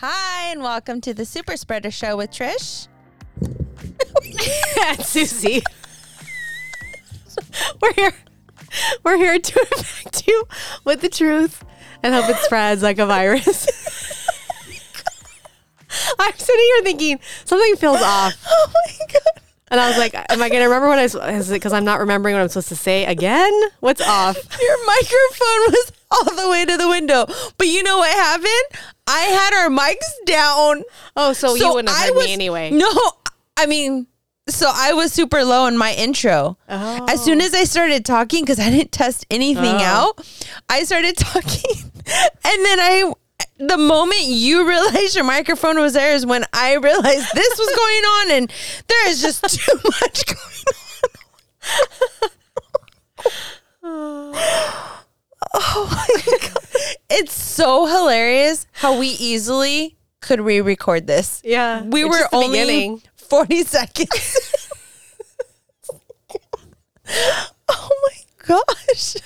Hi, and welcome to the Super Spreader Show with Trish. and Susie. we're here. We're here to infect you with the truth and hope it spreads like a virus. I'm sitting here thinking something feels off. Oh my god! And I was like, am I going to remember what I was, is it because I'm not remembering what I'm supposed to say again? What's off? Your microphone was all the way to the window, but you know what happened? I had our mics down. Oh, so, you wouldn't have I heard was- me anyway. No, I mean, so I was super low in my intro. Oh. As soon as I started talking, because I didn't test anything Oh. out, I started talking, and then I. The moment you realized your microphone was there is when I realized this was going on, and there is just too much going on. Oh Oh my god! It's so hilarious how we easily could re-record this. Yeah. We were only beginning. 40 seconds. oh my gosh.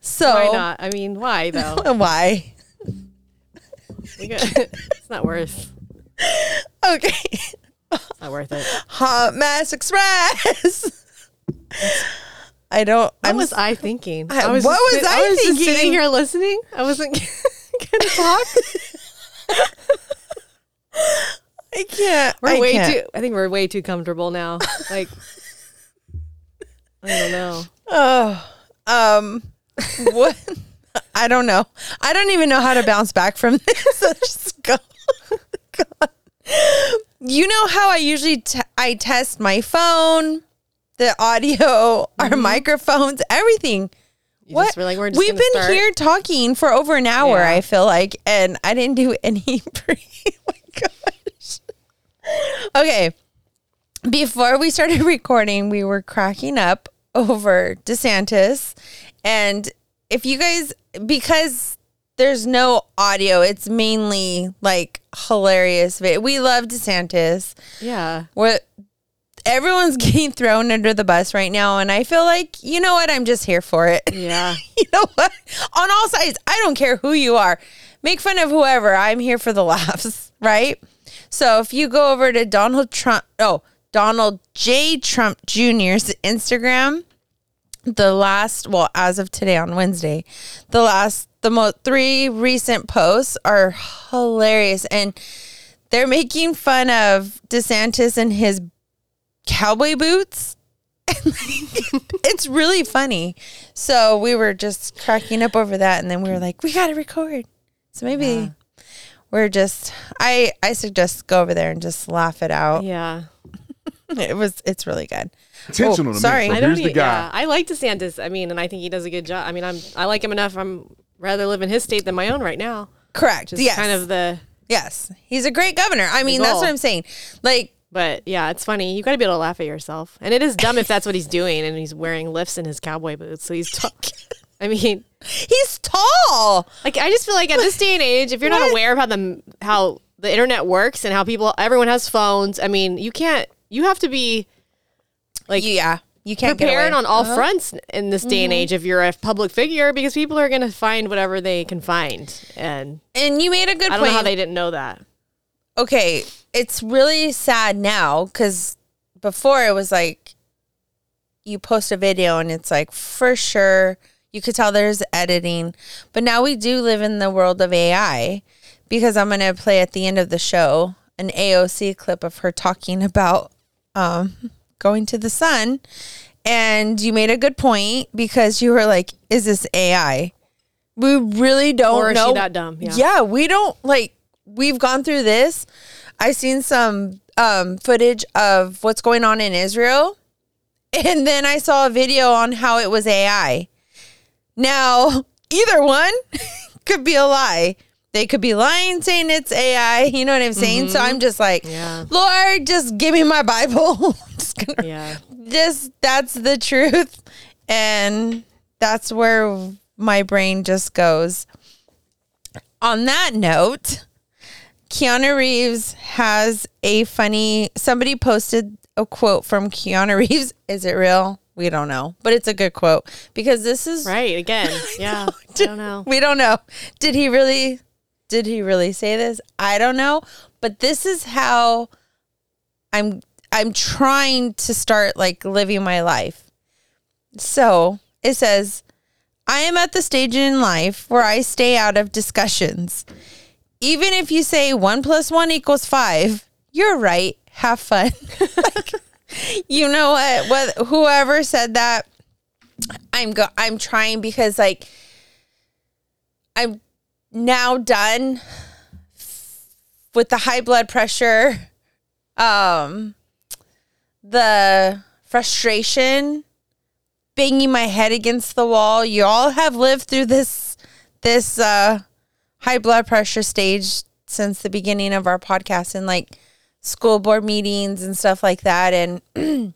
So, Why not? I mean, why though? Why? It's not worth. Okay. It's not worth it. Hot Mass Express. I don't. What I'm was I thinking? I- what just was sit- I was just sitting here listening. I wasn't gonna talk. I can't. We're I way can't. too. I think we're way too comfortable now. Like, I don't know. Oh, um, what? I don't know. I don't even know how to bounce back from this. Just go. God. You know how I usually t- I test my phone, the audio, our mm-hmm. microphones, everything. You What? like, just We've been start. here talking for over an hour. Yeah. I feel like, and I didn't do any pre. oh my gosh. Okay. Before we started recording, we were cracking up over DeSantis, and if you guys, because there's no audio, it's mainly like hilarious. We love DeSantis Yeah. what everyone's getting thrown under the bus right now and i feel like you know what? I'm just here for it. Yeah. you know what? On all sides. I don't care who you are. Make fun of whoever. I'm here for the laughs right? So if you go over to donald trump oh donald j. Trump jr's instagram the last well as of today on wednesday the last the most three recent posts are hilarious and they're making fun of desantis and his cowboy boots it's really funny so we were just cracking up over that and then we were like we gotta record so maybe Yeah. we're just i i suggest go over there and just laugh it out Yeah. it was it's really good Intentional Oh, to sorry. me. I So I here's don't. the guy. Yeah. I like DeSantis. I mean, and I think he does a good job. I mean, I'm. I like him enough. I'm rather live in his state than my own right now. correct Just yes kind of the. yes he's a great governor i mean that's what i'm saying like But yeah, it's funny. You got to be able to laugh at yourself, and it is dumb if that's what he's doing, and he's wearing lifts in his cowboy boots. So he's. T- I mean, he's tall like I just feel like at this day and age, if you're not What? aware of how the how the internet works and how people, everyone has phones. I mean, you can't. You have to be like yeah you can't prepared on all uh-huh. fronts in this day and mm-hmm. age if you're a public figure because people are going to find whatever they can find and and you made a good i don't point know how they didn't know that okay, it's really sad now because before it was like you post a video and it's like for sure you could tell there's editing, but now we do live in the world of AI because I'm gonna play at the end of the show an AOC clip of her talking about um, going to the sun, and you made a good point because you were like, "Is this AI?" We really don't or is know she that dumb yeah yeah, we don't like we've gone through this. I've seen some um footage of what's going on in Israel. And then I saw a video on how it was AI. Now, either one could be a lie. They could be lying saying it's AI, you know what I'm saying? So I'm just like, Yeah. Lord, just give me my Bible. Just gonna yeah just that's the truth and that's where my brain just goes on that note keanu reeves has a funny somebody posted a quote from keanu reeves is it real we don't know but it's a good quote because this is right again yeah i don't know we don't know did he really did he really say this? I don't know, but this is how I'm I'm trying to start like living my life. So, it says, I am at the stage in life where I stay out of discussions. Even if you say one plus one equals five, you're right. Have fun. like, you know what? What whoever said that, I'm go I'm trying because like I'm now done with the high blood pressure, um, the frustration, banging my head against the wall. You all have lived through this this uh, high blood pressure stage since the beginning of our podcast and like school board meetings and stuff like that. And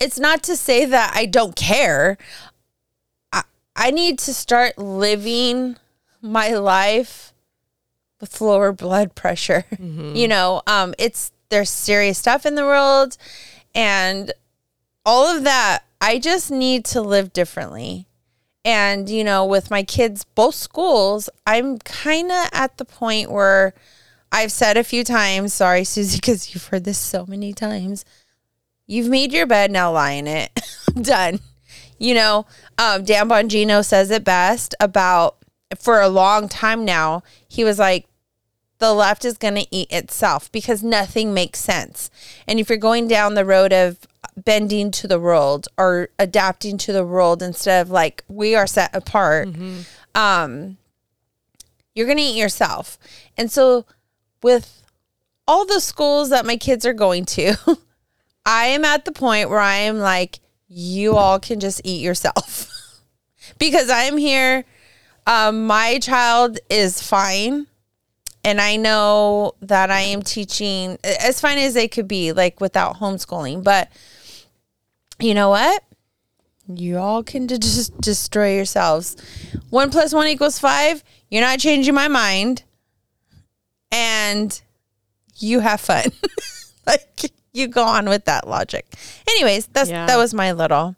it's not to say that I don't care. I, I need to start living my life with lower blood pressure. You know, um, it's there's serious stuff in the world and all of that. I just need to live differently. And, you know, with my kids, both schools, I'm kind of at the point where I've said a few times, sorry, Susie, because you've heard this so many times. You've made your bed, now lie in it. Done. You know, um, Dan Bongino says it best about for a long time now. He was like, the left is going to eat itself because nothing makes sense. And if you're going down the road of bending to the world or adapting to the world instead of like we are set apart, um, you're going to eat yourself. And so, with all the schools that my kids are going to, I am at the point where I am like, you all can just eat yourself because I'm here. Um, my child is fine. And I know that I am teaching as fine as they could be, like without homeschooling. But you know what? You all can d- just destroy yourselves. One plus one equals five. You're not changing my mind. And you have fun. like you go on with that logic. Anyways, that's Yeah. that was my little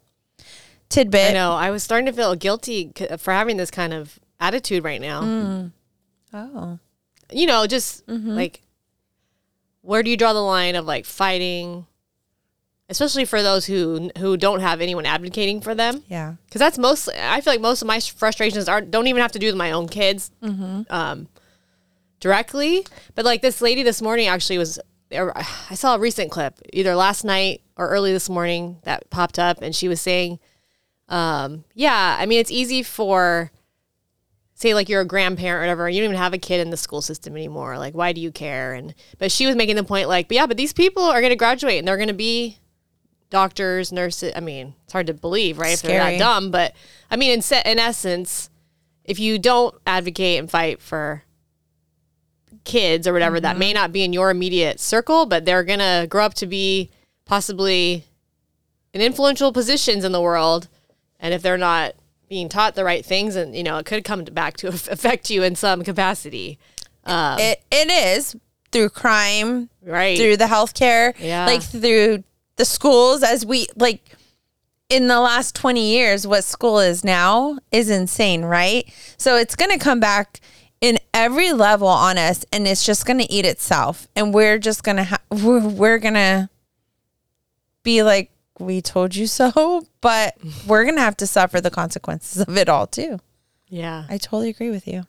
tidbit. I know. I was starting to feel guilty c- for having this kind of attitude right now. Hmm. Oh. You know, just mm-hmm. like where do you draw the line of like fighting, especially for those who who don't have anyone advocating for them? Yeah. Because that's mostly. I feel like most of my frustrations are don't even have to do with my own kids, um, directly. But like this lady this morning actually was. I saw a recent clip either last night or early this morning that popped up, and she was saying, um, "Yeah, I mean it's easy for." Say like you're a grandparent or whatever, you don't even have a kid in the school system anymore. Like, why do you care? And but she was making the point like, but yeah, but these people are going to graduate and they're going to be doctors, nurses. I mean, it's hard to believe, right? If they're not dumb, but I mean, in se- in essence, if you don't advocate and fight for kids or whatever that may mm-hmm. not be in your immediate circle, but they're gonna grow up to be possibly in influential positions in the world, and if they're not being taught the right things, and you know, it could come back to affect you in some capacity, um, It it is through crime, right? through the healthcare, Yeah. like through the schools as we like in the last 20 years what school is now is insane, right? So it's going to come back in every level on us and it's just going to eat itself and we're just going to ha- we're, we're going to be like we told you so, but we're going to have to suffer the consequences of it all too. yeah, I totally agree with you.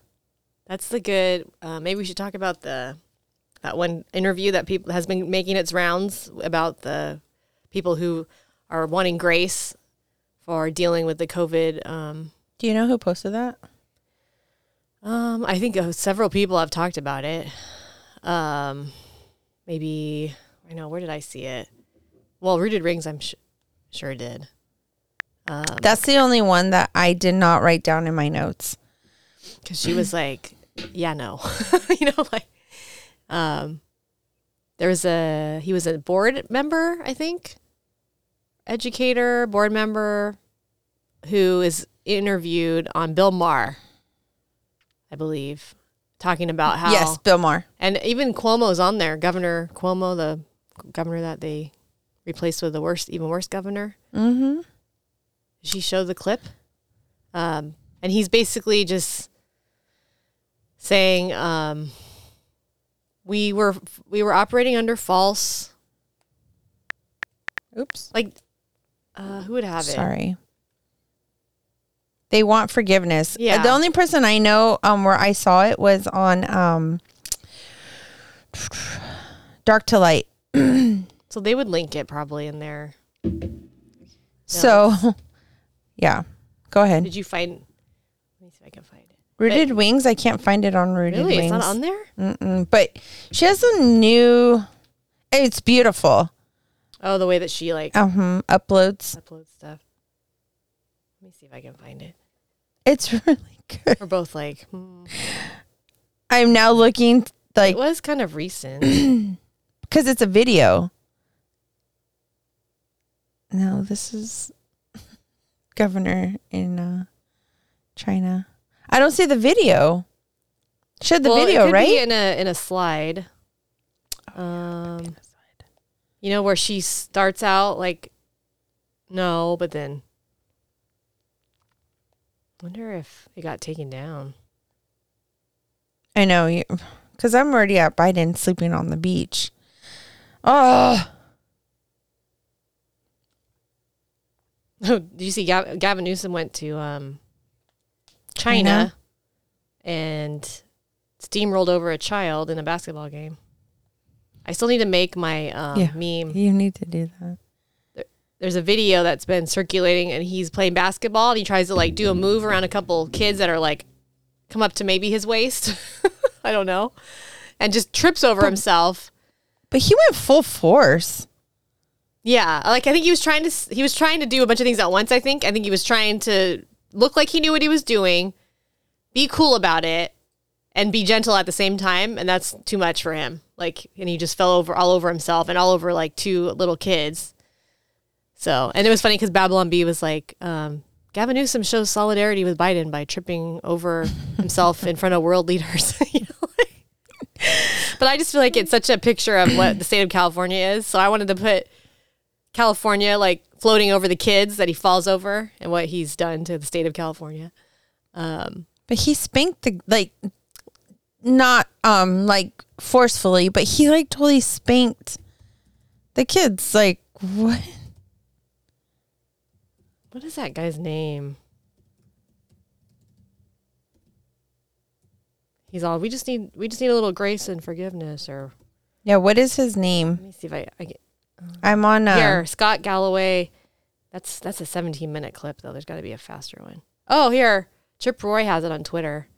That's the good. Uh, maybe we should talk about the that one interview that people has been making its rounds about the people who are wanting grace for dealing with the COVID. Um, Do you know who posted that? um, I think uh, several people have talked about it. Um, maybe I know where did I see it? Well, Rooted Wings, I'm sh- sure did. That's the only one that I did not write down in my notes. because she was like, "Yeah, no," you know, like, um, there was a he was a board member, I think, educator, board member, who is interviewed on Bill Maher, I believe, talking about how Yes, Bill Maher. and even Cuomo's on there, Governor Cuomo, the governor that they replaced with the worst, even worse governor. Mm-hmm. she showed the clip um, and he's basically just saying um, we were we were operating under false Oops. like uh, who would have it? Sorry. They want forgiveness. Uh, Yeah. The only person I know um where I saw it was on um Dark to Light. So they would link it probably in there. So yeah. Go ahead. Did you find? Let me see if I can find it. Rooted Wings, I can't find it on Rooted Really, Wings. it's not on there. Mm-mm. But she has a new it's beautiful. Oh, the way that she like Um uploads. uploads stuff. Let me see if I can find it. It's really good. We're both like, hmm. I'm now looking like it was kind of recent. because it's a video. No, this is governor in uh, China. I don't see the video. She had the well, it video, could right? Be in a in a slide. Um, you know where she starts out like, no, but then. Wonder if it got taken down. I know you, because I'm already at Biden sleeping on the beach. Oh, Oh, did you see Gav- Gavin Newsom went to um, China? China, and steamrolled over a child in a basketball game. I still need to make my um, Yeah. meme. you need to do that. There's a video that's been circulating, and he's playing basketball, and he tries to like do a move around a couple kids that are like come up to maybe his waist. I don't know, and just trips over himself. But he went full force. Yeah, like I think he was trying to s- he was trying to do a bunch of things at once. I think I think he was trying to look like he knew what he was doing, be cool about it, and be gentle at the same time. And that's too much for him. Like, and he just fell over all over himself and all over like two little kids. So, and it was funny because Babylon Bee was like, um, Gavin Newsom shows solidarity with Biden by tripping over himself in front of world leaders. You know, like- but I just feel like it's such a picture of what the state of California is. So I wanted to put California like floating over the kids that he falls over and what he's done to the state of California. Um, But he spanked the like not um like forcefully, but he like totally spanked the kids. Like what? what is that guy's name? He's all we just need we just need a little grace and forgiveness or Yeah, what is his name? let me see if I, I get I'm on uh, here Scott Galloway. That's that's a 17 minute clip though. There's got to be a faster one. Oh, here Chip Roy has it on Twitter.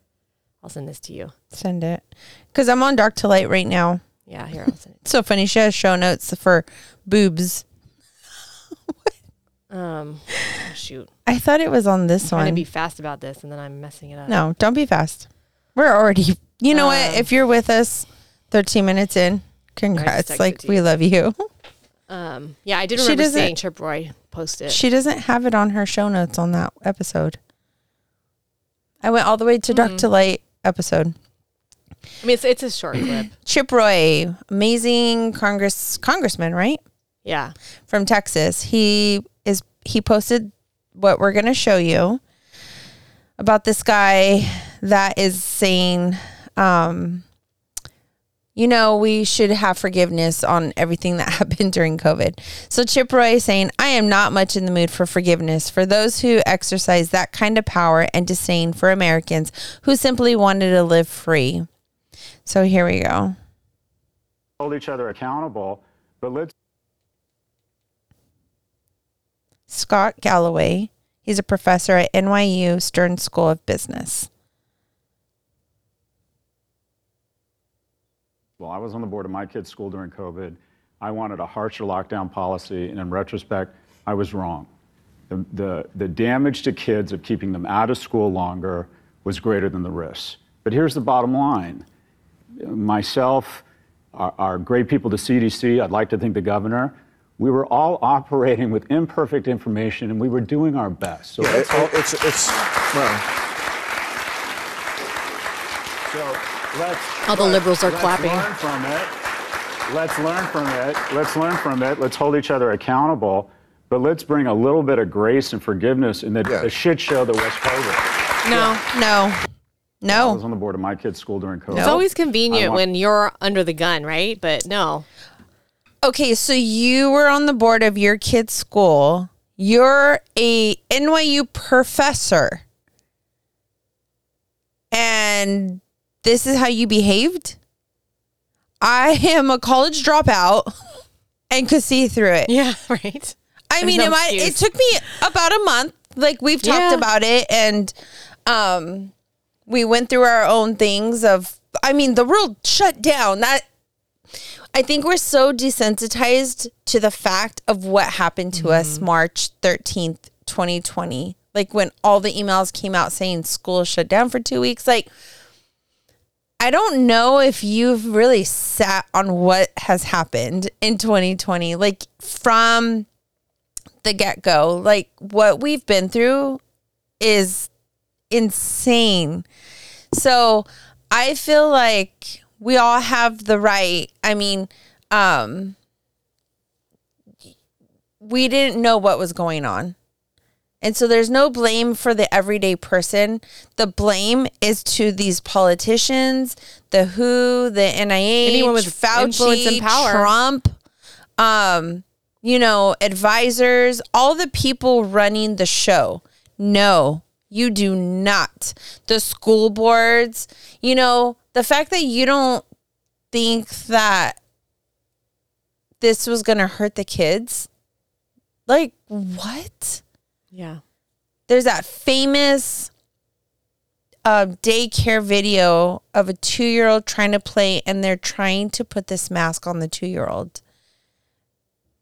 I'll send this to you. Send it because I'm on Dark to Light right now. Yeah, here I'll send it. It's so funny. She has show notes for boobs. Um, oh, shoot, I thought it was on this to one. be fast about this, and then I'm messing it up. no, don't be fast. We're already. You know what? Um, If you're with us, 13 minutes in, congrats. Like we you. love you. Um, yeah, I did She remember seeing Chip Roy post it. She doesn't have it on her show notes on that episode. I went all the way to Dark Mm-hmm. to Light episode. I mean, it's it's a short clip. Chip Roy, amazing Congress congressman, right? Yeah, From Texas. He is he posted what we're going to show you about this guy that is saying um you know, we should have forgiveness on everything that happened during COVID. So Chip Roy is saying, I am not much in the mood for forgiveness for those who exercise that kind of power and disdain for Americans who simply wanted to live free. So here we go. hold each other accountable, but let's Scott Galloway. He's a professor at NYU Stern School of Business. Well, I was on the board of my kid's school during COVID. I wanted a harsher lockdown policy, and in retrospect, I was wrong. The, the, the damage to kids of keeping them out of school longer was greater than the risks. But here's the bottom line myself, our, our great people, the CDC, I'd like to think the governor, we were all operating with imperfect information and we were doing our best. So Yeah, let's all- it's it's well, So let's. All the liberals are let's clapping. Learn from it. Let's learn from it. Let's learn from it. Let's hold each other accountable. But let's bring a little bit of grace and forgiveness in the, Yeah. the shit show that was COVID. no, No, No. I was on the board of my kid's school during COVID. It's always convenient want- when you're under the gun, right? But no. Okay, so you were on the board of your kid's school. You're a NYU professor. And this is how you behaved? I am a college dropout and could see through it. Yeah, right. I There's mean, no it, might, it took me about a month. Like we've talked Yeah. about it, and um, we went through our own things. Of, I mean, the world shut down. That I think we're so desensitized to the fact of what happened to us Mm-hmm. March thirteenth, twenty twenty. Like when all the emails came out saying school shut down for two weeks. Like I don't know if you've really sat on what has happened in 2020, like from the get go. Like what we've been through is insane. So I feel like we all have the right. I mean, um, we didn't know what was going on. And so there's no blame for the everyday person. The blame is to these politicians, the WHO, the NIH, Anyone with Fauci, influence and power. Trump, um, you know, advisors, all the people running the show. No, you do not. The school boards, you know, the fact that you don't think that this was going to hurt the kids. Like, what? Yeah. there's that famous uh, daycare video of a two year old trying to play, and they're trying to put this mask on the two year old.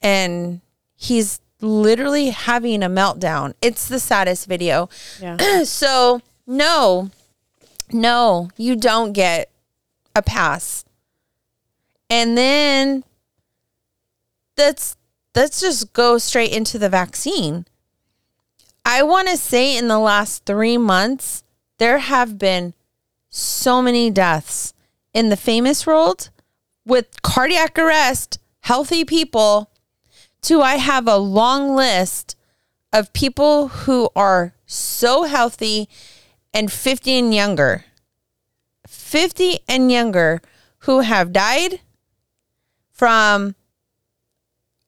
And he's literally having a meltdown. It's the saddest video. Yeah. so, no, no, you don't get a pass. And then let's let's just go straight into the vaccine. I want to say in the last three months, there have been so many deaths in the famous world with cardiac arrest, healthy people, to I have a long list of people who are so healthy and 50 and younger. 50 and younger who have died from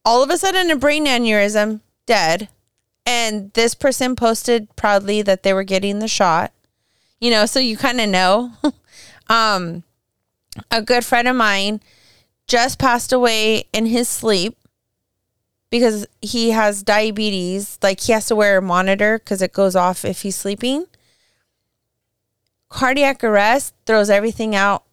all of a sudden a brain aneurysm, dead. And this person posted proudly that they were getting the shot. You know, so you kind of know. um, a good friend of mine just passed away in his sleep because he has diabetes. Like he has to wear a monitor because it goes off if he's sleeping. Cardiac arrest throws everything out,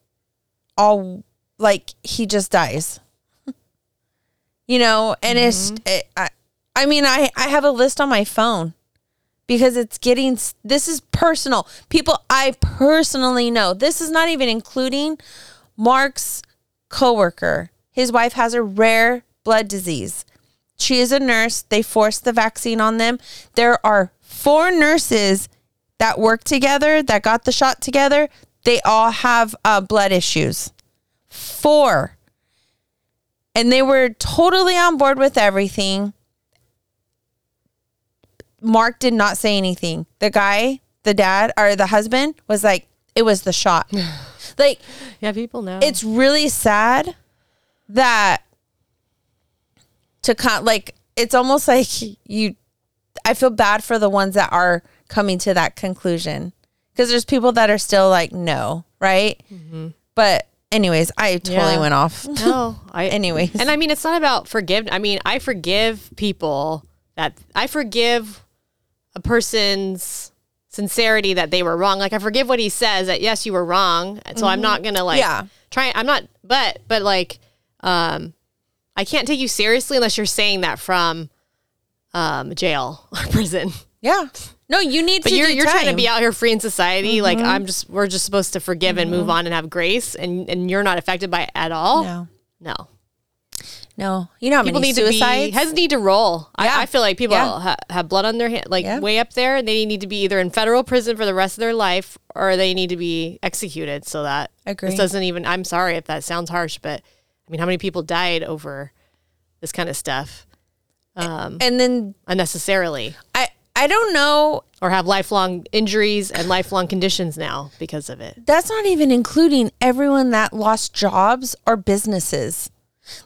all like he just dies. you know, and it's, it, I, I mean, I, I have a list on my phone because it's getting, this is personal. People I personally know. This is not even including Mark's coworker. His wife has a rare blood disease. She is a nurse. They forced the vaccine on them. There are four nurses that work together that got the shot together. They all have uh, blood issues. Four. And they were totally on board with everything. Mark did not say anything. The guy, the dad, or the husband was like, it was the shot. like, Yeah, people know. it's really sad that to con like it's almost like you I feel bad for the ones that are coming to that conclusion because there's people that are still like no, right? Mm-hmm. But anyways, I totally Yeah. went off. no, I anyways, And I mean, it's not about forgiveness. I mean, I forgive people that I forgive a person's sincerity that they were wrong. Like I forgive what he says that yes, you were wrong. So I'm not gonna like Yeah. try. I'm not. But but like, um, I can't take you seriously unless you're saying that from um jail or prison. yeah. No, you need But to you're you're trying to be out here free in society. Like I'm just we're just supposed to forgive and move on and have grace, and and you're not affected by it at all. No, no. No. You know how people need to be suicides? heads need to roll. Yeah. I, I feel like people Yeah. ha- have blood on their hand, like Yeah. way up there, and they need to be either in federal prison for the rest of their life, or they need to be executed. So that Agree. this doesn't even. I'm sorry if that sounds harsh, but I mean, how many people died over this kind of stuff um, and then unnecessarily? I I don't know. or have lifelong injuries and lifelong conditions now because of it. That's not even including everyone that lost jobs or businesses.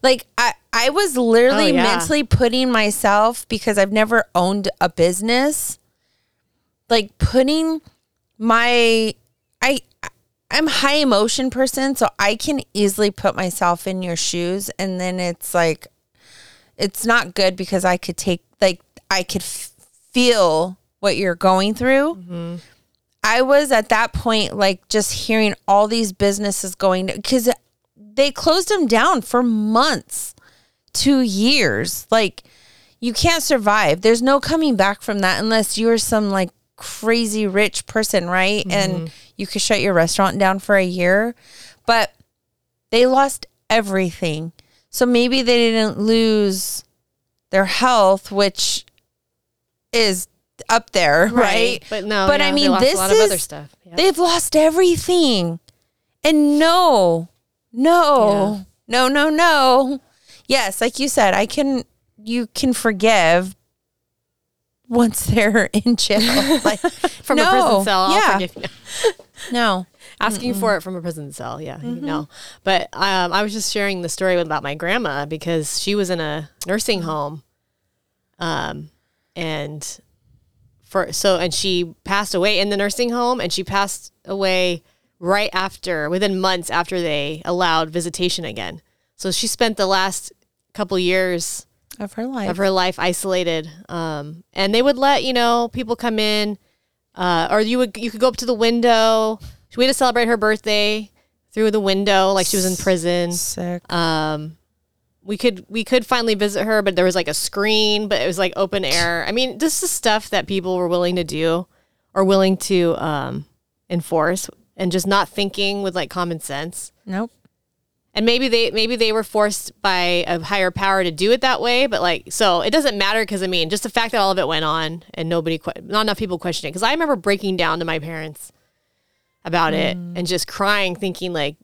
Like I, I was literally Oh, yeah. mentally putting myself because I've never owned a business. Like putting my, I, I'm high emotion person, so I can easily put myself in your shoes, and then it's like, it's not good because I could take like I could f- feel what you're going through. Mm-hmm. I was at that point like just hearing all these businesses going because they closed them down for months, two years. Like you can't survive. There's no coming back from that unless you're some like crazy rich person, right? Mm-hmm. And you could shut your restaurant down for a year. But they lost everything. So maybe they didn't lose their health, which is up there, right? But no, But yeah, I they mean, lost this a lot is of other stuff. Yeah. they've lost everything, and no, no, no, no, no. Yes, like you said, I can. You can forgive once they're in jail. Like from a prison cell. I'll yeah, forgive you. no. Asking for it from a prison cell. Yeah, you Mm-hmm. know. But um, I was just sharing the story about my grandma because she was in a nursing home. Um, and for so and she passed away in the nursing home and she passed away right after within months after they allowed visitation again. So she spent the last couple years Of her life. of her life isolated. Um, and they would let you know people come in, uh, or you would you could go up to the window. We had to celebrate her birthday through the window, like she was in prison. Sick. Um, we could we could finally visit her, but there was like a screen, but it was like open air. I mean, this is stuff that people were willing to do or willing to um, enforce, and just not thinking with like common sense nope. and maybe they maybe they were forced by a higher power to do it that way but like so it doesn't matter because i mean just the fact that all of it went on and nobody not enough people questioned it because i remember breaking down to my parents about it and just crying thinking like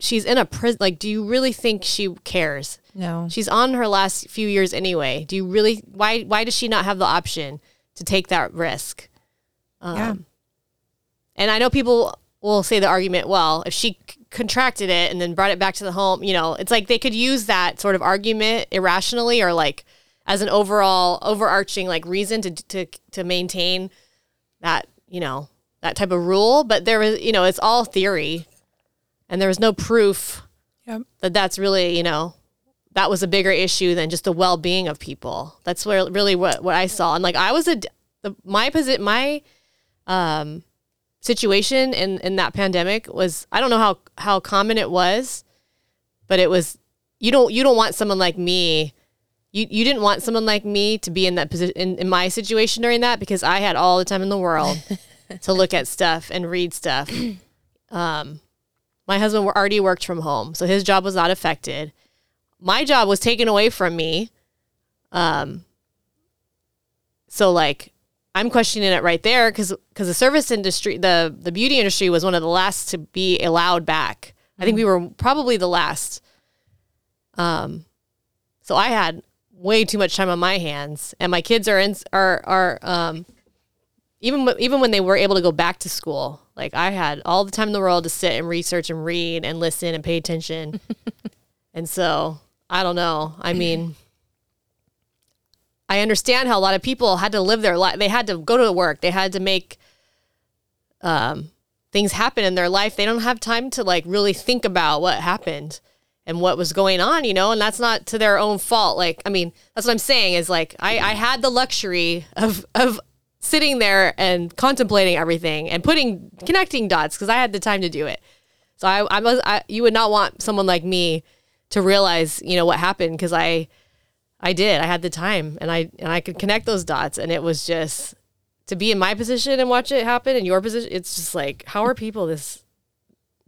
she's in a prison like do you really think she cares No. she's on her last few years anyway do you really why why does she not have the option to take that risk um, Yeah. And I know people will say the argument, well, if she c- contracted it and then brought it back to the home, you know, it's like they could use that sort of argument irrationally or like as an overall overarching like reason to to to maintain that, you know, that type of rule, but there was, you know, it's all theory and there was no proof Yep. that that's really, you know, that was a bigger issue than just the well-being of people. That's where really what what I saw. And like I was a the, my posi- my um situation in in that pandemic was I don't know how how common it was, but it was you don't you don't want someone like me. You, you didn't want someone like me to be in that position in, in my situation during that because I had all the time in the world to look at stuff and read stuff. Um, my husband already worked from home, so his job was not affected. My job was taken away from me. Um, so like I'm questioning it right there because because the service industry, the the beauty industry was one of the last to be allowed back. I think we were probably the last. Um, so I had way too much time on my hands, and my kids are in are are um, even even when they were able to go back to school, like I had all the time in the world to sit and research and read and listen and pay attention. and so I don't know. I mean. I understand how a lot of people had to live their life. They had to go to work. They had to make um, things happen in their life. They don't have time to like really think about what happened and what was going on, you know. And that's not to their own fault. Like, I mean, that's what I'm saying is like I, I had the luxury of of sitting there and contemplating everything and putting connecting dots because I had the time to do it. So I, I was I, you would not want someone like me to realize you know what happened because I I did. I had the time and I and I could connect those dots and it was just to be in my position and watch it happen in your position. It's just like how are people this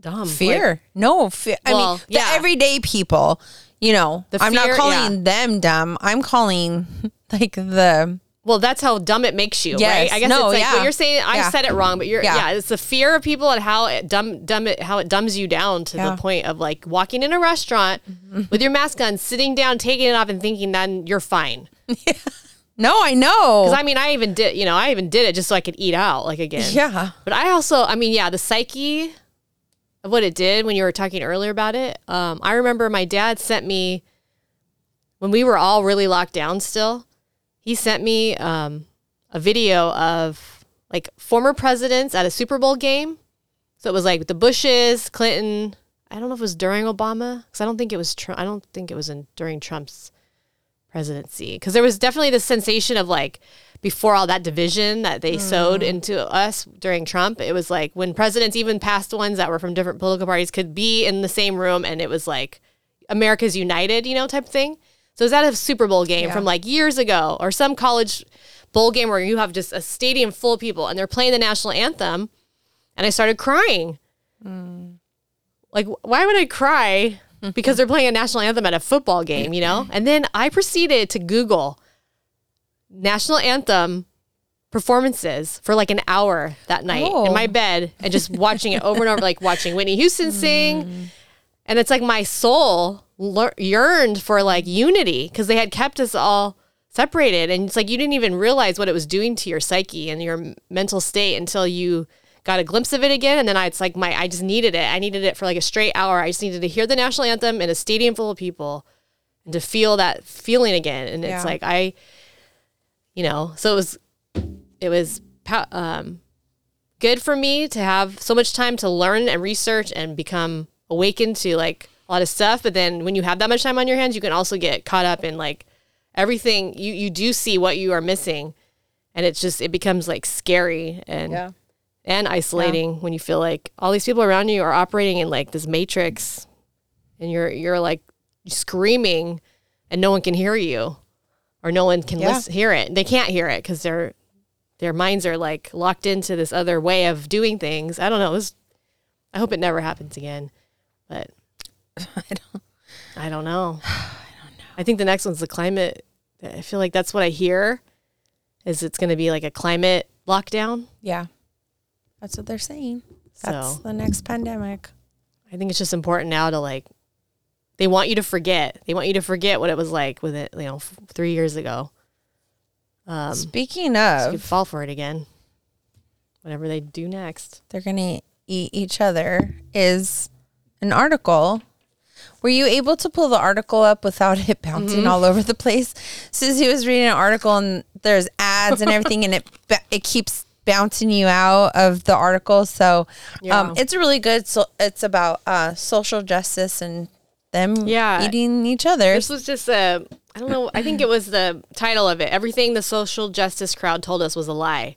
dumb? Fear. Like, no fear. I Well, mean, yeah. the everyday people, you know, The I'm not fear, calling them dumb. I'm calling like the well, that's how dumb it makes you, Yes. right? I guess No, it's like yeah. what you're saying. I Yeah. said it wrong, but you're yeah. Yeah. It's the fear of people and how it dumb dumb it how it dumbs you down to the point of like walking in a restaurant with your mask on, sitting down, taking it off, and thinking then you're fine. No, I know. Because I mean, I even did, you know, I even did it just so I could eat out like again. yeah. But I also, I mean, yeah, the psyche of what it did when you were talking earlier about it. Um, I remember my dad sent me when we were all really locked down still. He sent me um, a video of like former presidents at a Super Bowl game. So it was like the Bushes, Clinton. I don't know if it was during Obama because I don't think it was. Trump. I don't think it was in during Trump's presidency because there was definitely this sensation of like before all that division that they sowed into us during Trump. It was like when presidents, even past ones that were from different political parties, could be in the same room and it was like America's united, you know, type thing. So is that a Super Bowl game Yeah. from like years ago or some college bowl game where you have just a stadium full of people and they're playing the national anthem and I started crying. Hmm. Like, why would I cry because they're playing a national anthem at a football game, you know? And then I proceeded to Google national anthem performances for like an hour that night in my Oh. bed and just watching it over and over, like watching Whitney Houston sing. Hmm. And it's like my soul lear- yearned for like unity because they had kept us all separated. And it's like you didn't even realize what it was doing to your psyche and your mental state until you got a glimpse of it again. And then I, it's like my, I just needed it. I needed it for like a straight hour. I just needed to hear the national anthem in a stadium full of people and to feel that feeling again. And Yeah. it's like, I, you know, so it was, it was, um, good for me to have so much time to learn and research and become awakened to like a lot of stuff. But then when you have that much time on your hands, you can also get caught up in like everything you, you do see what you are missing. And it's just, it becomes like scary and, and isolating when you feel like all these people around you are operating in like this matrix and you're, you're like screaming and no one can hear you or no one can Yeah. listen, hear it. They can't hear it because they're, their minds are like locked into this other way of doing things. I don't know. Was, I hope it never happens again, but I don't. I don't know. I don't know. I think the next one's the climate. I feel like that's what I hear is it's going to be like a climate lockdown. Yeah. That's what they're saying. That's So the next pandemic. I think it's just important now to like, they want you to forget. They want you to forget what it was like with it, you know, f- three years ago. Um, Speaking so you could of, fall for it again. Whatever they do next. they're going to eat each other is an article. Were you able to pull the article up without it bouncing Mm-hmm. all over the place? Susie was reading an article and there's ads and everything, and it it keeps bouncing you out of the article. So, Yeah. um, it's really good. So it's about uh, social justice and them Yeah. eating each other. This was just a, I don't know, I think it was the title of it. Everything the social justice crowd told us was a lie.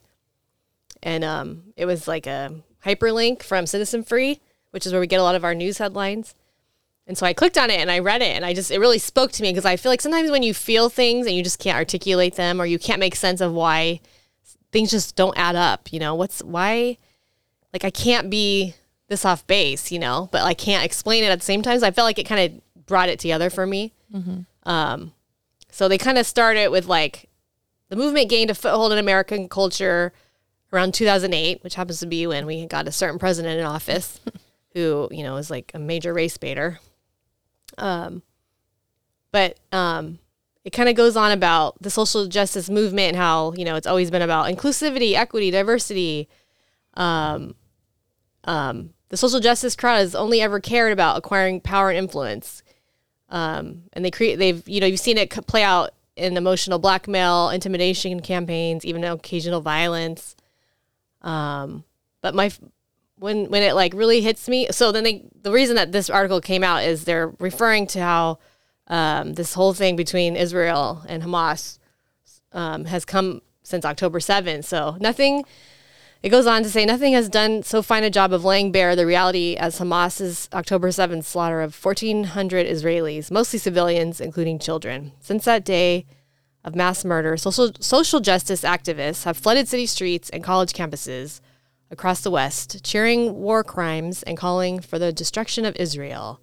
And um, it was like a hyperlink from Citizen Free, which is where we get a lot of our news headlines. And so I clicked on it and I read it and I just, it really spoke to me because I feel like sometimes when you feel things and you just can't articulate them or you can't make sense of why things just don't add up, you know, what's, why, like I can't be this off base, you know, but I can't explain it at the same time. So I felt like it kind of brought it together for me. Um, so they kind of started with like the movement gained a foothold in American culture around 2008, which happens to be when we got a certain president in office who, you know, is like a major race baiter. Um, but um, it kind of goes on about the social justice movement and how, you know, it's always been about inclusivity, equity, diversity. Um, um, the social justice crowd has only ever cared about acquiring power and influence. Um, and they create, they've, you know, you've seen it play out in emotional blackmail, intimidation campaigns, even occasional violence. Um, but my, when, when it like really hits me, so then they, the reason that this article came out is they're referring to how, um, this whole thing between Israel and Hamas, um, has come since October 7th. So nothing, it goes on to say nothing has done so fine a job of laying bare the reality as Hamas's October 7th slaughter of 1,400 Israelis, mostly civilians, including children. Since that day of mass murder, social, social justice activists have flooded city streets and college campuses across the West, cheering war crimes and calling for the destruction of Israel.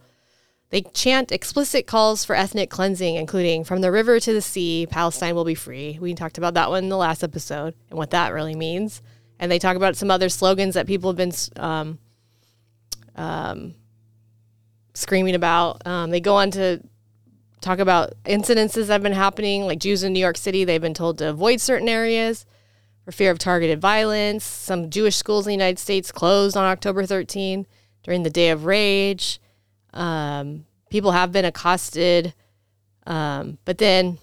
They chant explicit calls for ethnic cleansing, including from the river to the sea, Palestine will be free. We talked about that one in the last episode and what that really means. And they talk about some other slogans that people have been um, um, screaming about. Um, they go on to talk about incidences that have been happening, like Jews in New York City, they've been told to avoid certain areas for fear of targeted violence. Some Jewish schools in the United States closed on October 13 during the Day of Rage. Um, people have been accosted. Um, but then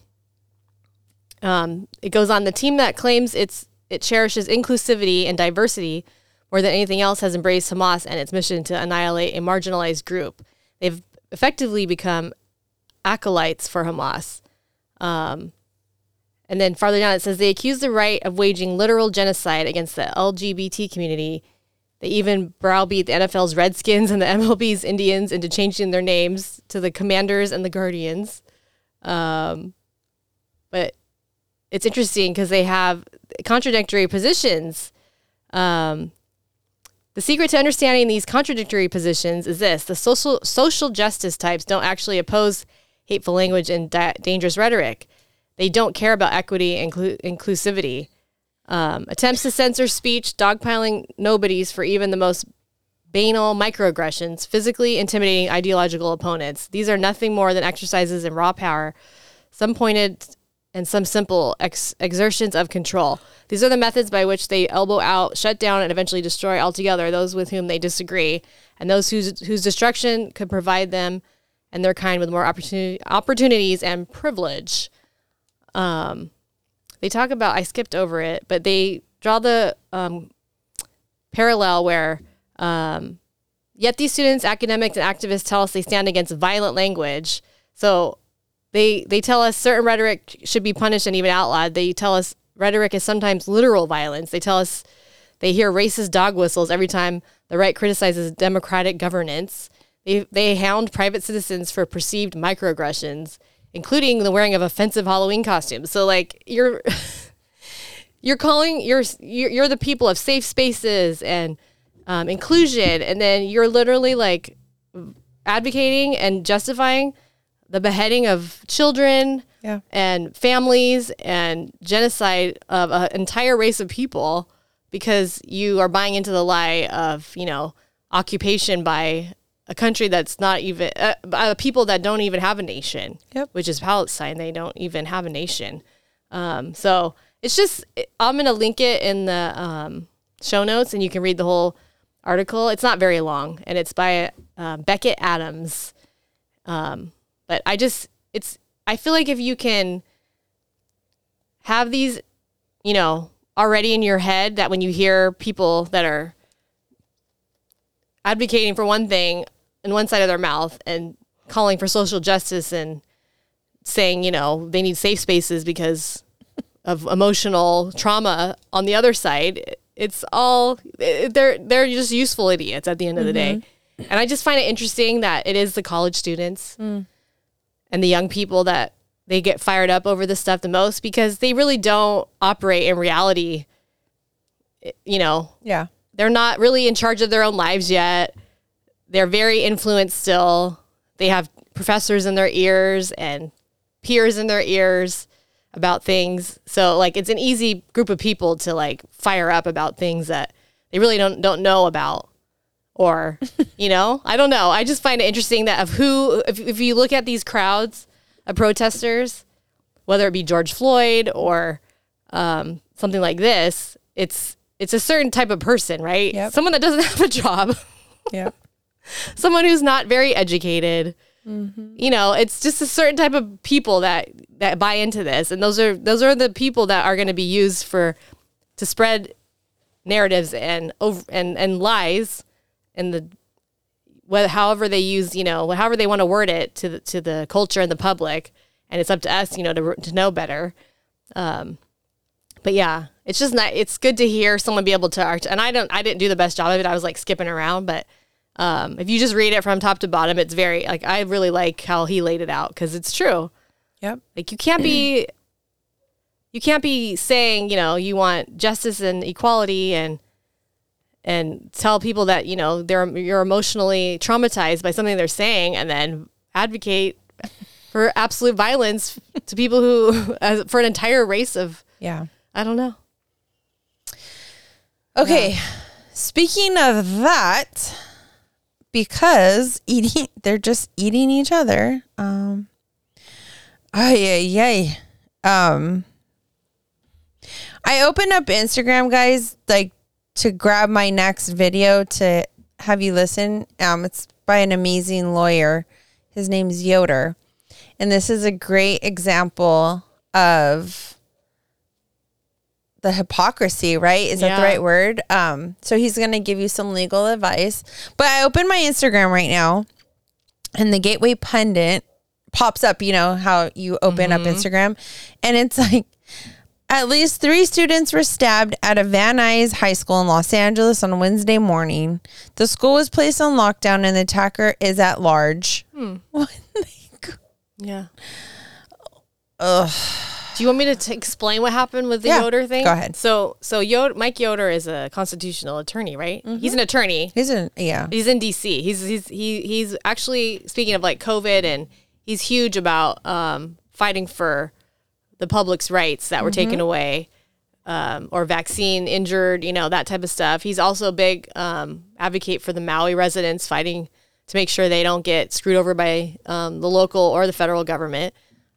um, it goes on the team that claims it's it cherishes inclusivity and diversity more than anything else has embraced Hamas and its mission to annihilate a marginalized group. They've effectively become acolytes for Hamas. Um, and then farther down, it says they accuse the right of waging literal genocide against the LGBT community. They even browbeat the NFL's Redskins and the MLB's Indians into changing their names to the Commanders and the Guardians. Um, but it's interesting because they have contradictory positions. Um, the secret to understanding these contradictory positions is this: the social social justice types don't actually oppose hateful language and da- dangerous rhetoric. They don't care about equity and inclu- inclusivity. Um, attempts to censor speech, dogpiling nobodies for even the most banal microaggressions, physically intimidating ideological opponents. These are nothing more than exercises in raw power, some pointed and some simple ex- exertions of control. These are the methods by which they elbow out, shut down, and eventually destroy altogether those with whom they disagree, and those whose, whose destruction could provide them and their kind with more opportunity, opportunities and privilege. Um, they talk about, I skipped over it, but they draw the um, parallel where um, yet these students, academics, and activists tell us they stand against violent language. So they they tell us certain rhetoric should be punished and even outlawed. They tell us rhetoric is sometimes literal violence. They tell us they hear racist dog whistles every time the right criticizes democratic governance. They they hound private citizens for perceived microaggressions, including the wearing of offensive Halloween costumes. So like you're you're calling you're you're, the people of safe spaces and um, inclusion, and then you're literally like advocating and justifying the beheading of children Yeah. and families and genocide of an entire race of people because you are buying into the lie of you know occupation by a country that's not even uh, by people that don't even have a nation Yep. which is palestine they don't even have a nation. Um, so it's just i'm going to link it in the um, show notes and you can read the whole article. It's not very long and it's by uh, Becket Adams. Um, but I just it's I feel like if you can have these, you know, already in your head that when you hear people that are advocating for one thing in one side of their mouth and calling for social justice and saying, you know, they need safe spaces because of emotional trauma on the other side, it's all they're they're just useful idiots at the end of the day. Mm-hmm. And I just find it interesting that it is the college students mm. and the young people that they get fired up over this stuff the most because they really don't operate in reality. You know, Yeah. they're not really in charge of their own lives yet. They're very influenced still. They have professors in their ears and peers in their ears about things. So like it's an easy group of people to like fire up about things that they really don't don't know about or you know i don't know i just find it interesting that of who if, if you look at these crowds of protesters whether it be george floyd or um, something like this it's it's a certain type of person right Yep. someone that doesn't have a job Yeah. Someone who's not very educated. You know it's just a certain type of people that that buy into this. And those are those are the people that are going to be used for to spread narratives and over and and lies and the whether however they use you know however they want to word it to the to the culture and the public. And it's up to us you know to to know better. Um but yeah it's just not it's good to hear someone be able to art and i don't i didn't do the best job of it. I was like skipping around but um if you just read it from top to bottom it's very like i really like how he laid it out because it's true Yep. like you can't be you can't be saying, you know, you want justice and equality and and tell people that, you know, they're you're emotionally traumatized by something they're saying and then advocate for absolute violence to people who as, for an entire race of Yeah. I don't know. Okay. Speaking of that, because eating, they're just eating each other. Um, Ay, ay. Um, I opened up Instagram, guys, like to grab my next video to have you listen. Um, it's by an amazing lawyer. His name's Yoder. And this is a great example of the hypocrisy, right? Is that the right word? Um, so he's going to give you some legal advice. But I opened my Instagram right now and the Gateway Pundit pops up, you know, how you open up Instagram. And it's like, at least three students were stabbed at a Van Nuys High School in Los Angeles on Wednesday morning. The school was placed on lockdown and the attacker is at large. The- Yeah. Ugh. Do you want me to t- explain what happened with the Yeah, Yoder thing? go ahead. So, so Yoder, Mike Yoder is a constitutional attorney, right? Mm-hmm. He's an attorney. He's in, yeah. He's in DC. He's he's he he's actually speaking of like COVID, and he's huge about um, fighting for the public's rights that were taken away, um, or vaccine injured, you know that type of stuff. He's also a big um, advocate for the Maui residents, fighting to make sure they don't get screwed over by um, the local or the federal government.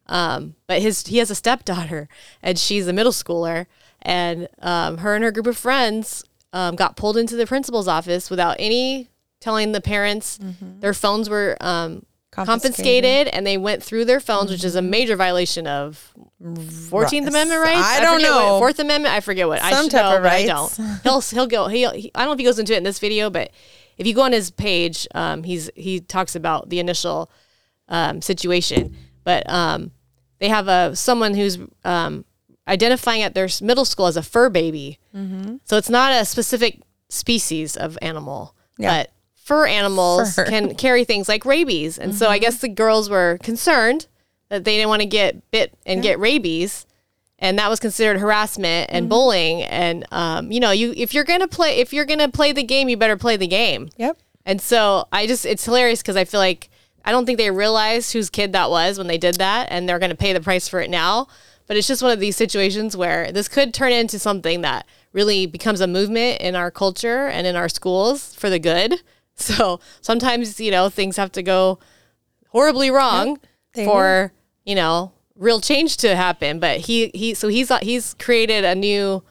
Um, but his he has a stepdaughter, and she's a middle schooler, and um, her and her group of friends um, got pulled into the principal's office without any telling the parents. Their phones were um, confiscated. Confiscated. and they went through their phones, which is a major violation of Fourteenth Amendment rights. I don't forget what- know. Fourth Amendment. I forget what. I Some should type know, of but I rights. don't. He'll he'll go. He'll, he, I don't know if he goes into it in this video, but if you go on his page, um, he's he talks about the initial um, situation. But um, they have a someone who's um, identifying at their middle school as a fur baby. Mm-hmm. So it's not a specific species of animal, Yeah. but fur animals Fur. Mm-hmm. can carry things like rabies. And so I guess the girls were concerned that they didn't want to get bit and get rabies. And that was considered harassment Mm-hmm. and bullying. And um, you know, you if you're gonna play if you're gonna play the game, you better play the game. Yep. And so I just, it's hilarious because I feel like I don't think they realized whose kid that was when they did that and they're going to pay the price for it now. But it's just one of these situations where this could turn into something that really becomes a movement in our culture and in our schools for the good. So sometimes, you know, things have to go horribly wrong for, you know, real change to happen. But he, he, so he's, he's created a new,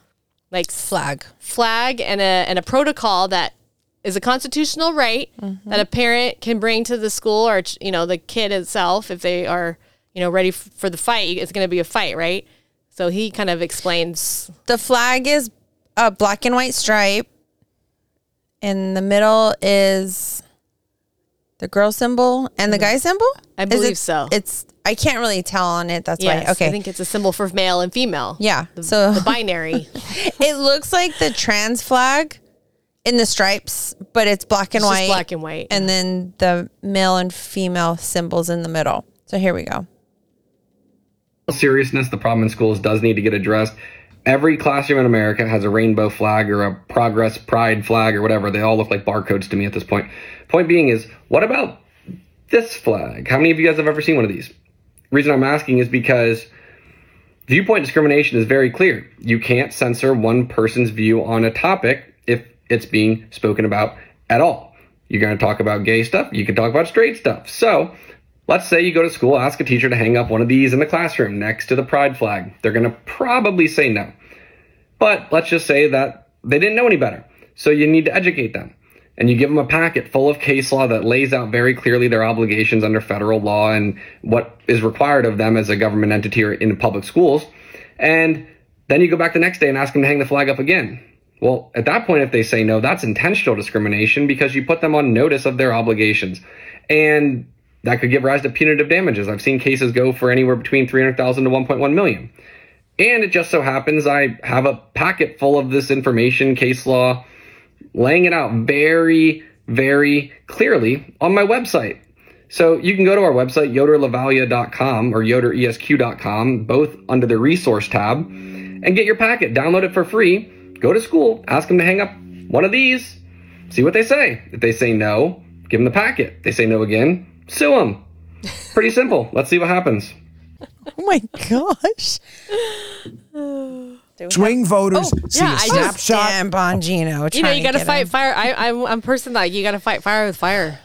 like Flag. flag and a and a protocol that is a constitutional right Mm-hmm. that a parent can bring to the school or you know the kid itself if they are you know ready f- for the fight it's going to be a fight right so he kind of explains The flag is a black and white stripe. In the middle is the girl symbol and the guy symbol. I believe it- so. It's I can't really tell on it. That's yes why. Okay. i think it's a symbol for male and female yeah. the, so the binary it looks like the trans flag in the stripes, but it's black and It's just white. black and white. And then the male and female symbols in the middle. So here we go. seriousness, the problem in schools does need to get addressed. Every classroom in America has a rainbow flag or a progress pride flag or whatever. They all look like barcodes to me at this point. Point being is, what about this flag? How many of you guys have ever seen one of these? reason I'm asking is because viewpoint discrimination is very clear. You can't censor one person's view on a topic if it's being spoken about at all. You're going to talk about gay stuff, you can talk about straight stuff. So, let's say you go to school, ask a teacher to hang up one of these in the classroom next to the pride flag. They're going to probably say no. But let's just say that they didn't know any better. So you need to educate them. And you give them a packet full of case law that lays out very clearly their obligations under federal law and what is required of them as a government entity or in public schools. And then you go back the next day and ask them to hang the flag up again. Well, at that point, if they say no, that's intentional discrimination because you put them on notice of their obligations. And that could give rise to punitive damages. I've seen cases go for anywhere between 300,000 to 1.1 million. And it just so happens I have a packet full of this information, case law, laying it out very, very clearly on my website. So you can go to our website, yoderlavalia.com or yoderesq.com, both under the resource tab, and get your packet. Download it for free. Go to school, ask them to hang up one of these, see what they say. If they say no, give them the packet. If they say no again, sue them. Pretty simple. Let's see what happens. Oh my gosh. Swing voters see yeah, a I just- snapshot. Dan Bongino. you know you got to fight him. fire I, I'm, I'm a person that you got to fight fire with fire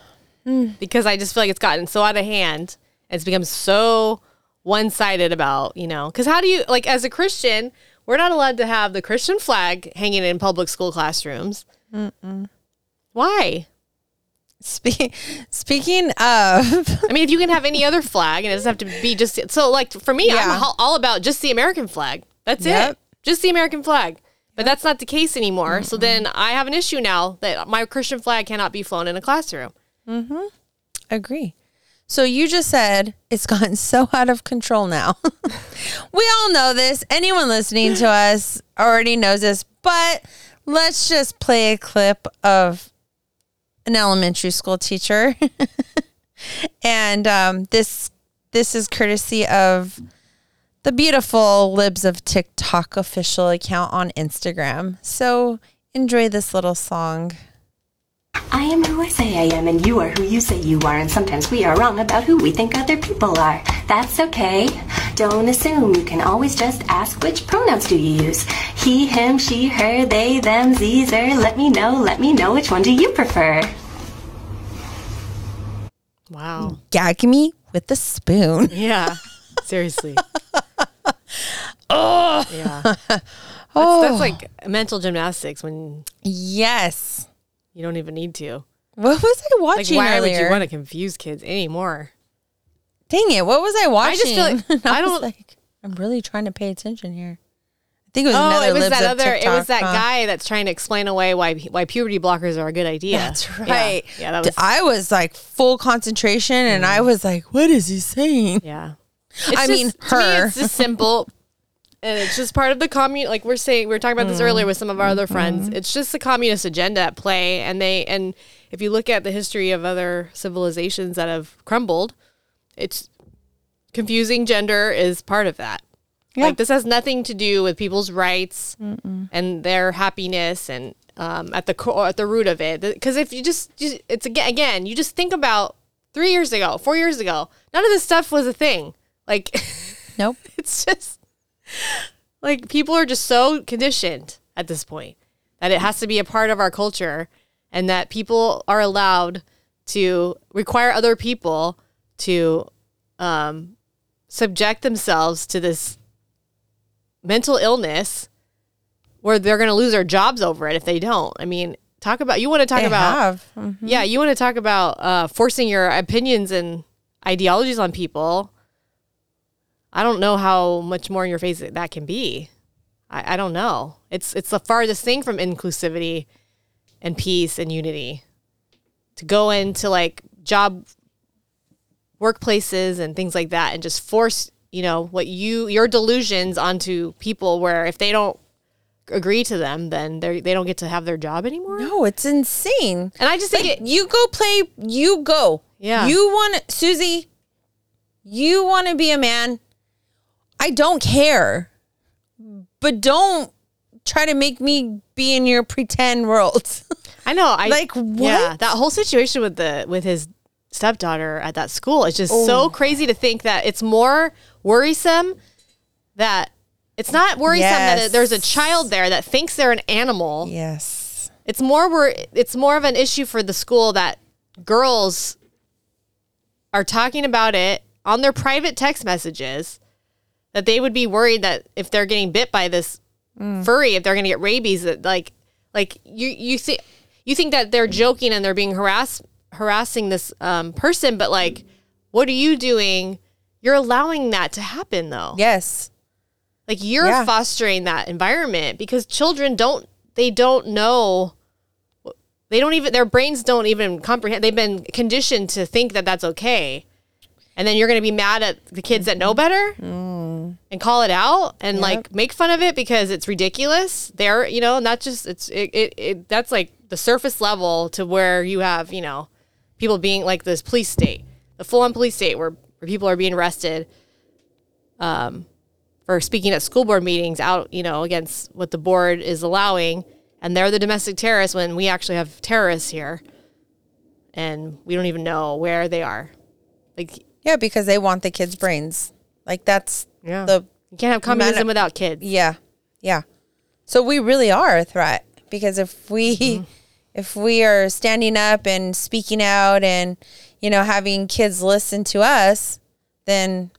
Hmm. because I just feel like it's gotten so out of hand it's become so one sided about, you know, because how do you, like, as a Christian, we're not allowed to have the Christian flag hanging in public school classrooms. Why? Spe- speaking of, I mean, if you can have any other flag and it doesn't have to be just so, like, for me, Yeah. I'm all- about just the American flag. That's Yep. it. Just the American flag. But that's not the case anymore. So then I have an issue now that my Christian flag cannot be flown in a classroom. Mm-hmm. agree. So you just said it's gotten so out of control now. we all know this. Anyone listening to us already knows this, but let's just play a clip of an elementary school teacher. and um, this this is courtesy of the beautiful Libs of TikTok official account on Instagram. So enjoy this little song. I am who I say I am, and you are who you say you are, and sometimes we are wrong about who we think other people are. That's okay. Don't assume. You can always just ask which pronouns do you use? He, him, she, her, they, them, these, er. Let me know, let me know which one do you prefer? Wow. Gag me with the spoon. Yeah. Seriously. oh. Yeah. That's, that's like mental gymnastics when Yes. You don't even need to. What was I Like, watching why earlier? would you want to confuse kids anymore? Dang it! What was I watching? I just feel like- And I don't like. I'm really trying to pay attention here. I think it was Oh, it was that other. it was that huh? guy that's trying to explain away why why puberty blockers are a good idea. That's right. Yeah, that was. I was like full concentration, and mm. I was like, "What is he saying?" yeah. I mean, to me, her. it's just simple, and it's just part of the commun. Like we're saying, we were talking about this earlier with some of our other friends. Mm-hmm. It's just the communist agenda at play, and they and if you look at the history of other civilizations that have crumbled, it's confusing gender is part of that. Like this has nothing to do with people's rights and their happiness and um, at the core, at the root of it. Because if you just, just it's again, again, you just think about three years ago, four years ago, none of this stuff was a thing. Like Nope. it's just like people are just so conditioned at this point that it has to be a part of our culture and that people are allowed to require other people to um, subject themselves to this mental illness where they're going to lose their jobs over it if they don't. I mean, talk about you want to talk They about. Mhm. yeah, you want to talk about uh, forcing your opinions and ideologies on people. I don't know how much more in your face that can be. I, I don't know. It's it's the farthest thing from inclusivity and peace and unity. To go into like job workplaces and things like that and just force, you know, what you your delusions onto people where if they don't agree to them, then they they don't get to have their job anymore. No, it's insane. And I just think Like, it, you go play. You go. Yeah. You want Susie. You want to be a man. I don't care, but don't try to make me be in your pretend world. I know. I Like, Yeah, that whole situation with the with his stepdaughter at that school is just so oh. crazy to think that it's more worrisome that it's not worrisome that Yes. there's a child there that thinks they're an animal. yes. It's more wor- it's more of an issue for the school that girls are talking about it on their private text messages that they would be worried that if they're getting bit by this mm. furry, if they're going to get rabies, that like like you you see you think that they're joking and they're being harass harassing this um, person, but like, what are you doing? You're allowing that to happen though. Yes. Like you're Yeah. fostering that environment because children don't they don't know they don't even their brains don't even comprehend they've been conditioned to think that that's okay. And then you're going to be mad at the kids that know mm-hmm. better mm. And call it out and like make fun of it because it's ridiculous. They're, you know, not just it's it, it, it that's like the surface level to where you have, you know, people being like this police state, the full on police state where, where people are being arrested um for speaking at school board meetings out, you know, against what the board is allowing. And they're the domestic terrorists when we actually have terrorists here. And we don't even know where they are. Like, Yeah, because they want the kids' brains. Like that's yeah. the you can't have communism without kids. yeah, yeah. So we really are a threat because if we Mm-hmm. if we are standing up and speaking out and you know having kids listen to us, then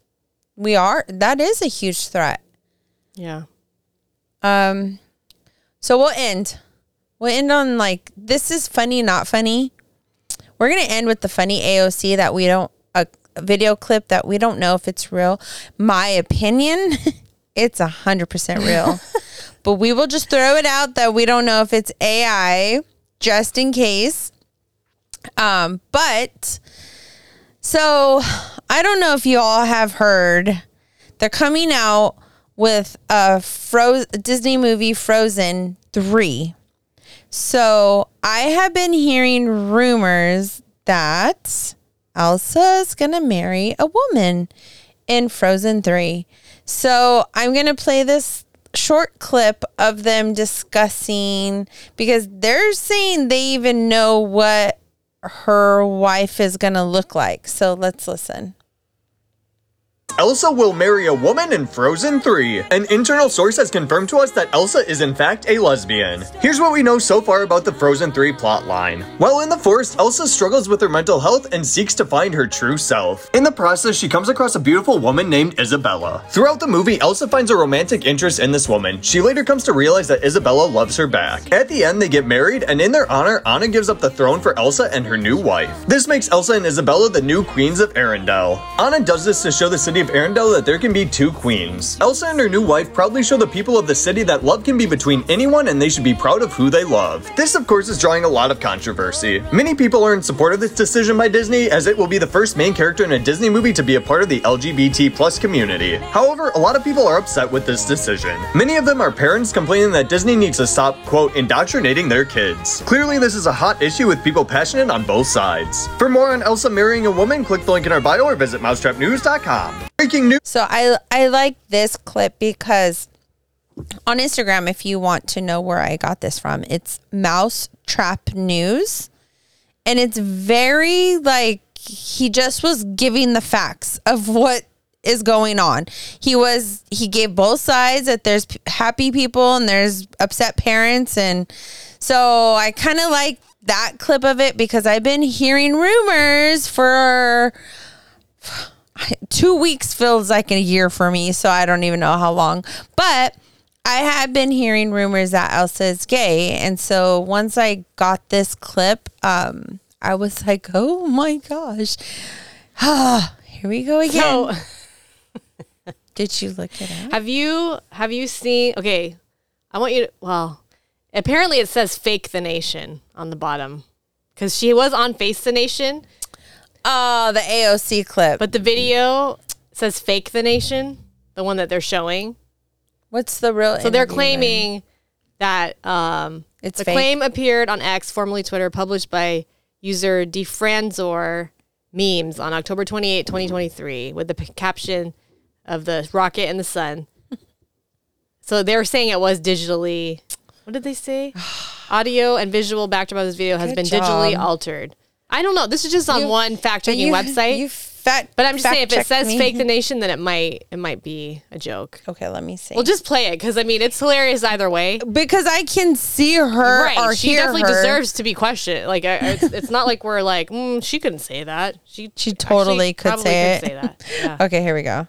We are. That is a huge threat. Yeah. Um, so we'll end. We'll end on like this is funny, not funny. We're gonna end with the funny AOC that we don't a video clip that we don't know if it's real. My opinion, it's a hundred percent real, but we will just throw it out that we don't know if it's AI, just in case. Um, but so I don't know if you all have heard. They're coming out with a Fro- Disney movie Frozen 3. So I have been hearing rumors that Elsa is going to marry a woman in Frozen 3. So I'm going to play this short clip of them discussing because they're saying they even know what her wife is going to look like. So let's listen. Elsa will marry a woman in Frozen 3. An internal source has confirmed to us that Elsa is in fact a lesbian. Here's what we know so far about the Frozen 3 plotline. While in the forest, Elsa struggles with her mental health and seeks to find her true self. In the process, she comes across a beautiful woman named Isabella. Throughout the movie, Elsa finds a romantic interest in this woman. She later comes to realize that Isabella loves her back. At the end, they get married, and in their honor, Anna gives up the throne for Elsa and her new wife. This makes Elsa and Isabella the new queens of Arendelle. Anna does this to show the city of Arendelle that there can be two queens. Elsa and her new wife proudly show the people of the city that love can be between anyone and they should be proud of who they love. This, of course, is drawing a lot of controversy. Many people are in support of this decision by Disney, as it will be the first main character in a Disney movie to be a part of the LGBT plus community. However, a lot of people are upset with this decision. Many of them are parents complaining that Disney needs to stop, quote, indoctrinating their kids. Clearly, this is a hot issue with people passionate on both sides. For more on Elsa marrying a woman, click the link in our bio or visit mousetrapnews.com. Breaking news. So I I like this clip because on Instagram, if you want to know where I got this from, it's Mouse Trap News, and it's very like he just was giving the facts of what is going on. He was he gave both sides that there's happy people and there's upset parents, and so I kind of like that clip of it because I've been hearing rumors for two weeks feels like a year for me, so I don't even know how long. But I have been hearing rumors that Elsa is gay, and so once I got this clip, um, I was like, "Oh my gosh, here we go again." So Did you look it up? have you have you seen okay, I want you to well, apparently it says fake the nation on the bottom. Cause she was on Face the Nation, Oh, the AOC clip. but the video says fake the nation, the one that they're showing. What's the real? So they're interview then? claiming that um, It's the fake? claim appeared on X, formerly Twitter, published by user Defranzor memes on October 28, 2023, with the p- caption of the rocket and the sun. so they were saying it was digitally. What did they say? Audio and visual backdrop of this video has Good been digitally altered. I don't know. This is just on You- one fact checking website. You fat, but I'm just saying, if it says me. fake the nation, then it might it might be a joke. Okay, let me see. Well, just play it because I mean it's hilarious either way. because I can see her right. or she hear definitely her. deserves to be questioned. Like, it's, it's not like we're like, mm, she couldn't say that. She She totally actually could say could it. say that. Yeah. Okay, here we go.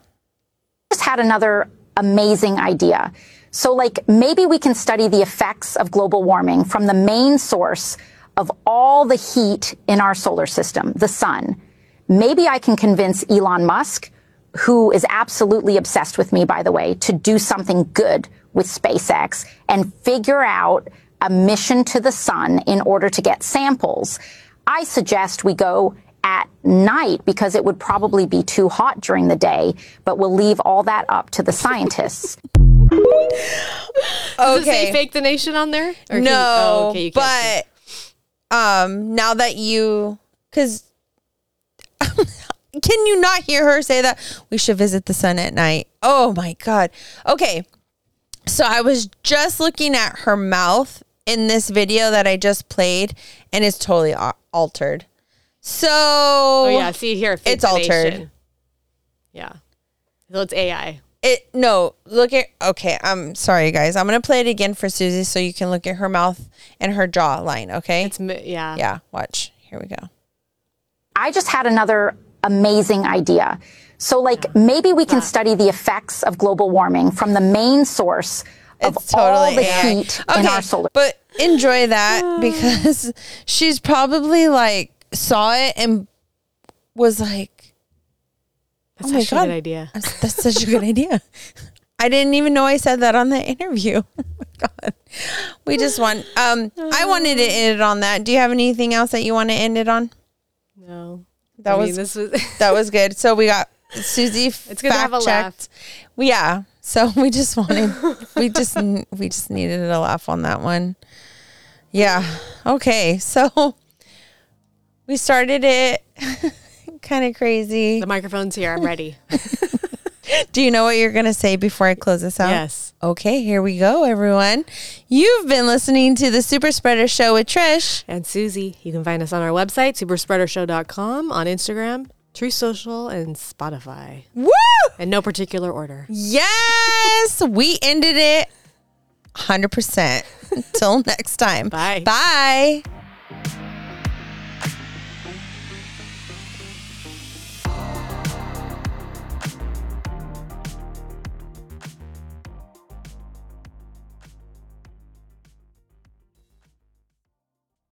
just had another amazing idea. So, like, maybe we can study the effects of global warming from the main source of all the heat in our solar system, the sun. Maybe I can convince Elon Musk, who is absolutely obsessed with me, by the way, to do something good with SpaceX and figure out a mission to the sun in order to get samples. I suggest we go at night because it would probably be too hot during the day, but we'll leave all that up to the scientists. okay. Does it say fake the nation on there? Or can you- no, oh, okay, you can't see. but um, now that you, because can you not hear her say that we should visit the sun at night? Oh my god. Okay, so I was just looking at her mouth in this video that I just played, and it's totally altered. So Oh yeah, see here, it's altered. Yeah, so it's AI. It no, look at okay. I'm sorry, guys. I'm gonna play it again for Susie so you can look at her mouth and her jaw line. Okay. It's mi- yeah. yeah. Watch. Here we go. I just had another amazing idea. So, like, maybe we can study the effects of global warming from the main source of It's totally all the AI. heat in our solar. But enjoy that because she's probably like saw it and was like, That's Oh such a good idea. That's, that's such a good idea. I didn't even know I said that on the interview. Oh God. We just want um I wanted to end it on that. Do you have anything else that you want to end it on? No. That I was mean, this was that was good. So we got Susie It's good to have a fact-checked. Well, yeah. So we just wanted we just we just needed a laugh on that one. Yeah. Okay. So we started it kind of crazy. the microphone's here. I'm ready. Do you know what you're going to say before I close this out? yes. Okay, here we go, everyone. You've been listening to the Super Spreader Show with Trish. And Susie, you can find us on our website, superspreadershow.com, on Instagram, Truth Social, and Spotify. Woo! In no particular order. Yes, we ended it 100%. Until next time. Bye. Bye.